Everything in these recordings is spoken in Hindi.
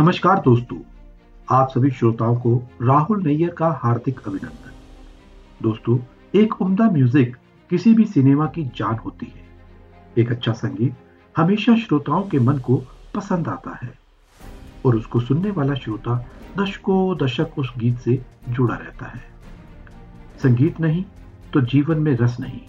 नमस्कार दोस्तों, आप सभी श्रोताओं को राहुल नैयर का हार्दिक अभिनंदन। दोस्तों, एक उम्दा म्यूज़िक किसी भी सिनेमा की जान होती है। एक अच्छा संगीत हमेशा श्रोताओं के मन को पसंद आता है और उसको सुनने वाला श्रोता दशकों दशक उस गीत से जुड़ा रहता है। संगीत नहीं तो जीवन में रस नहीं।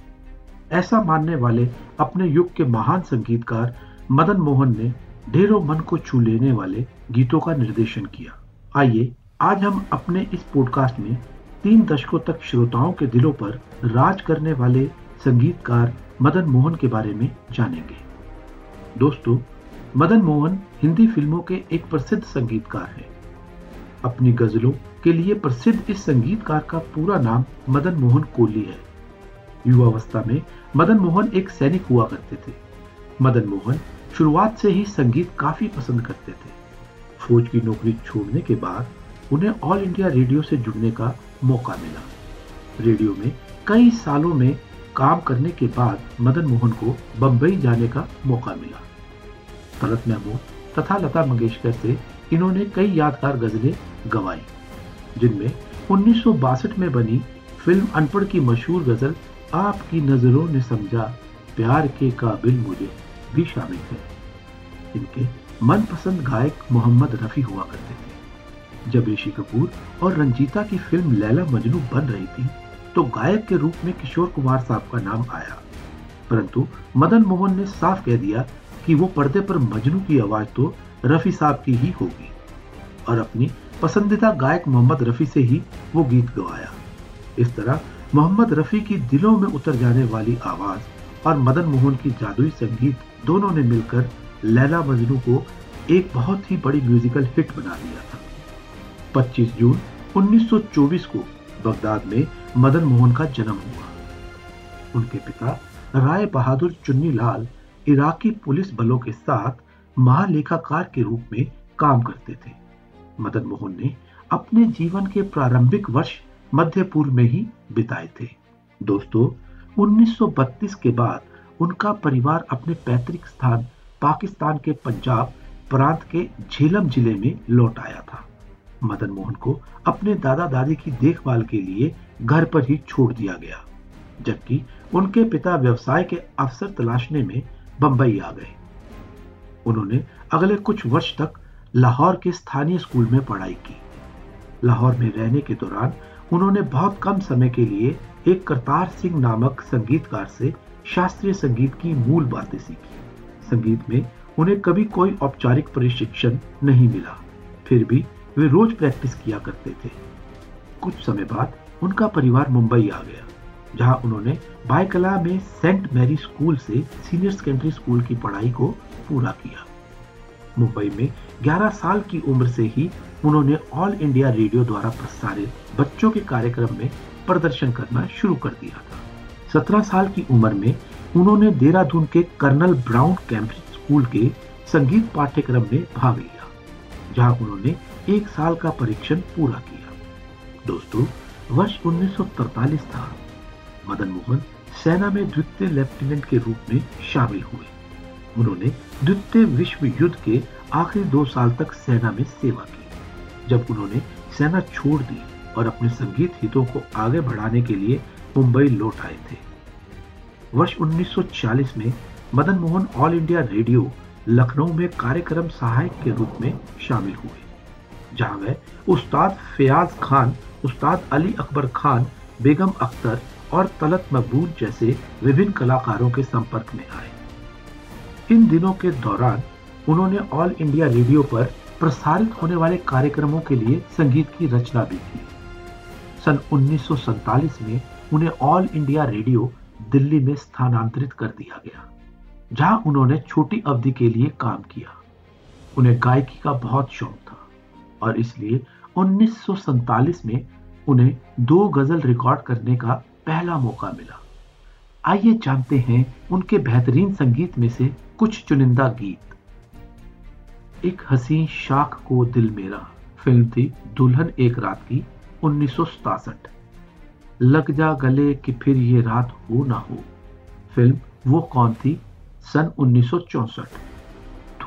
ऐसा मानने वाले अपने युग के महान संगीतकार मदन मोहन ने ढेरों मन को छू लेने वाले गीतों का निर्देशन किया। आइए, आज हम अपने इस पॉडकास्ट में तीन दशकों तक श्रोताओं के दिलों पर राज करने वाले संगीतकार मदन मोहन के बारे में जानेंगे। दोस्तों, मदन मोहन हिंदी फ़िल्मों के एक प्रसिद्ध संगीतकार हैं। अपनी गजलों के लिए प्रसिद्ध इस संगीतकार का पूरा नाम मदन मोहन कोहली है। युवावस्था में मदन मोहन एक सैनिक हुआ करते थे। मदन मोहन शुरुआत से ही संगीत काफ़ी पसंद करते थे। फौज की नौकरी छोड़ने के बाद उन्हें ऑल इंडिया रेडियो से जुड़ने का मौका मिला। रेडियो में कई सालों में काम करने के बाद मदन मोहन को बंबई जाने का मौका मिला। तलत महमूद तथा लता मंगेशकर से इन्होंने कई यादगार गजलें गवाई, जिनमें उन्नीस सौ बासठ में बनी फ़िल्म अनपढ़ की मशहूर गज़ल आपकी नज़रों ने समझा, प्यार के काबिल मुझे। भी शामिल थे। इनके मनपसंद गायक मोहम्मद रफी हुआ करते थे। जब ऋषि कपूर और रंजीता की फ़िल्म लैला मजनू बन रही थी तो गायक के रूप में किशोर कुमार साहब का नाम आया। परंतु मदन मोहन ने साफ़ कह दिया कि वो पर्दे पर मजनू की आवाज़ तो रफी साहब की ही होगी। और अपनी पसंदीदा गायक मोहम्मद रफी से ही वो गीत गवाया। इस तरह मोहम्मद रफी की दिलों में उतर जाने वाली आवाज़ और मदन मोहन की जादुई संगीत दोनों ने मिलकर लैला मजनू को एक बहुत ही बड़ी म्यूजिकल हिट बना दिया था। 25 जून 1924 को बगदाद में मदन मोहन का जन्म हुआ। उनके पिता राय बहादुर चुन्नी लाल इराकी पुलिस बलों के साथ महालेखाकार के रूप में काम करते थे। मदन मोहन ने अपने जीवन के प्रारंभिक वर्ष मध्य पूर्व में ही बिताए थे। दोस्तों 1932 के बाद उनका परिवार अपने पैतृक स्थान पाकिस्तान के पंजाब प्रांत के झेलम ज़िले में लौट आया था। मदन मोहन को अपने दादा दादी की देखभाल के लिए घर पर ही छोड़ दिया गया, जबकि उनके पिता व्यवसाय के अवसर तलाशने में बंबई आ गए। उन्होंने अगले कुछ वर्ष तक लाहौर के स्थानीय स्कूल में पढ़ाई की। लाहौर में रहने के दौरान उन्होंने बहुत कम समय के लिए एक करतार सिंह नामक संगीतकार से शास्त्रीय संगीत की मूल बातें सीखी। संगीत में उन्हें कभी कोई औपचारिक प्रशिक्षण नहीं मिला। फिर भी वे रोज प्रैक्टिस किया करते थे। कुछ समय बाद उनका परिवार मुंबई आ गया, जहाँ उन्होंने बायकला में सेंट मैरी स्कूल से सीनियर सेकेंडरी स्कूल की पढ़ाई को पूरा किया। मुंबई में 11 साल की उम्र से ही उन्होंने ऑल इंडिया रेडियो द्वारा प्रसारित बच्चों के कार्यक्रम में प्रदर्शन करना शुरू कर दिया था। सत्रह साल की उम्र में उन्होंने देहरादून के कर्नल ब्राउन कैंप स्कूल के संगीत पाठ्यक्रम में भाग लिया, जहाँ उन्होंने एक साल का परीक्षण पूरा किया। दोस्तों, वर्ष 1943 था। मदन मोहन सेना में द्वितीय लेफ्टिनेंट के रूप में शामिल हुए। उन्होंने द्वितीय विश्व युद्ध के आखिरी दो साल तक सेना में सेवा की, जब उन्होंने सेना छोड़ दी। और अपने संगीत हितों को आगे बढ़ाने के लिए मुंबई लौट आए थे। वर्ष 1940 में Madan Mohan All India Radio Lucknow में कार्यक्रम सहायक के रूप में शामिल हुए, जहाँ वह उस्ताद फयाज खान, उस्ताद अली अकबर खान, बेगम अख्तर और तलत मकबूल जैसे विभिन्न कलाकारों के संपर्क में आए। इन दिनों के दौरान उन्होंने ऑल इंडिया रेडियो पर प्रसारित होने वाले कार्यक्रमों के लिए संगीत की रचना भी की। सन उन्नीस में उन्हें ऑल इंडिया रेडियो दिल्ली में स्थानांतरित कर दिया गया, जहाँ उन्होंने छोटी अवधि के लिए काम किया। उन्हें गायकी का बहुत शौक था और इसलिए उन्नीस में उन्हें दो गज़ल रिकॉर्ड करने का पहला मौका मिला। आइए जानते हैं उनके बेहतरीन संगीत में से कुछ चुनिंदा गीत। एक हसीन शाख को दिल मेरा, फ़िल्म थी दुल्हन एक रात की। उन्नीस लग जा गले कि फिर ये रात हो ना हो। फ़िल्म वो कौन थी? सन उन्नीस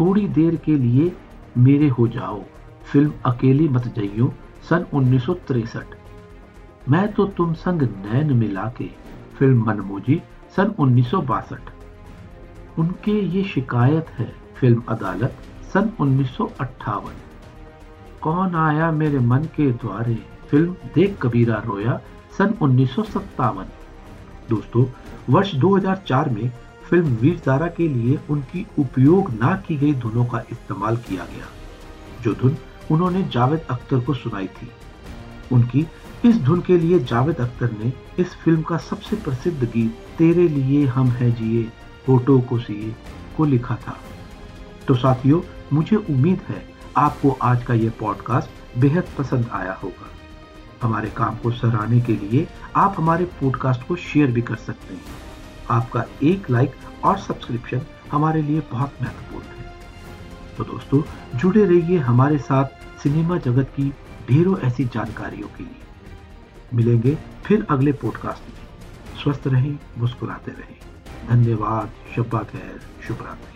थोड़ी देर के लिए मेरे हो जाओ। फ़िल्म अकेली मत जइयो, सन उन्नीस मैं तो तुम संग नैन मिला के। फ़िल्म मनमोजी, सन उन्नीस सौ बासठ। उनके ये शिकायत है, फ़िल्म अदालत, सन उन्नीस सौ अट्ठावन। कौन आया मेरे मन के द्वारे? फ़िल्म देख कबीरा रोया सन उन्नीस सौ सत्तावन। दोस्तों, वर्ष 2004 में फ़िल्म वीर जारा के लिए उनकी उपयोग ना की गई धुनों का इस्तेमाल किया गया। जो धुन उन्होंने जावेद अख्तर को सुनाई थी। उनकी इस धुन के लिए जावेद अख्तर ने इस फ़िल्म का सबसे प्रसिद्ध गीत, तेरे लिए हम है जिए फ़ोटो को सिए, को लिखा था। तो साथियों, मुझे उम्मीद है आपको आज का यह पॉडकास्ट बेहद पसंद आया होगा। हमारे काम को सराहने के लिए आप हमारे पॉडकास्ट को शेयर भी कर सकते हैं। आपका एक लाइक और सब्सक्रिप्शन हमारे लिए बहुत महत्वपूर्ण है। तो दोस्तों, जुड़े रहिए हमारे साथ सिनेमा जगत की ढेरों ऐसी जानकारियों के लिए। मिलेंगे फिर अगले पॉडकास्ट में। स्वस्थ रहें, मुस्कुराते रहें। धन्यवाद, शब्बा खैर शुभ रात्रि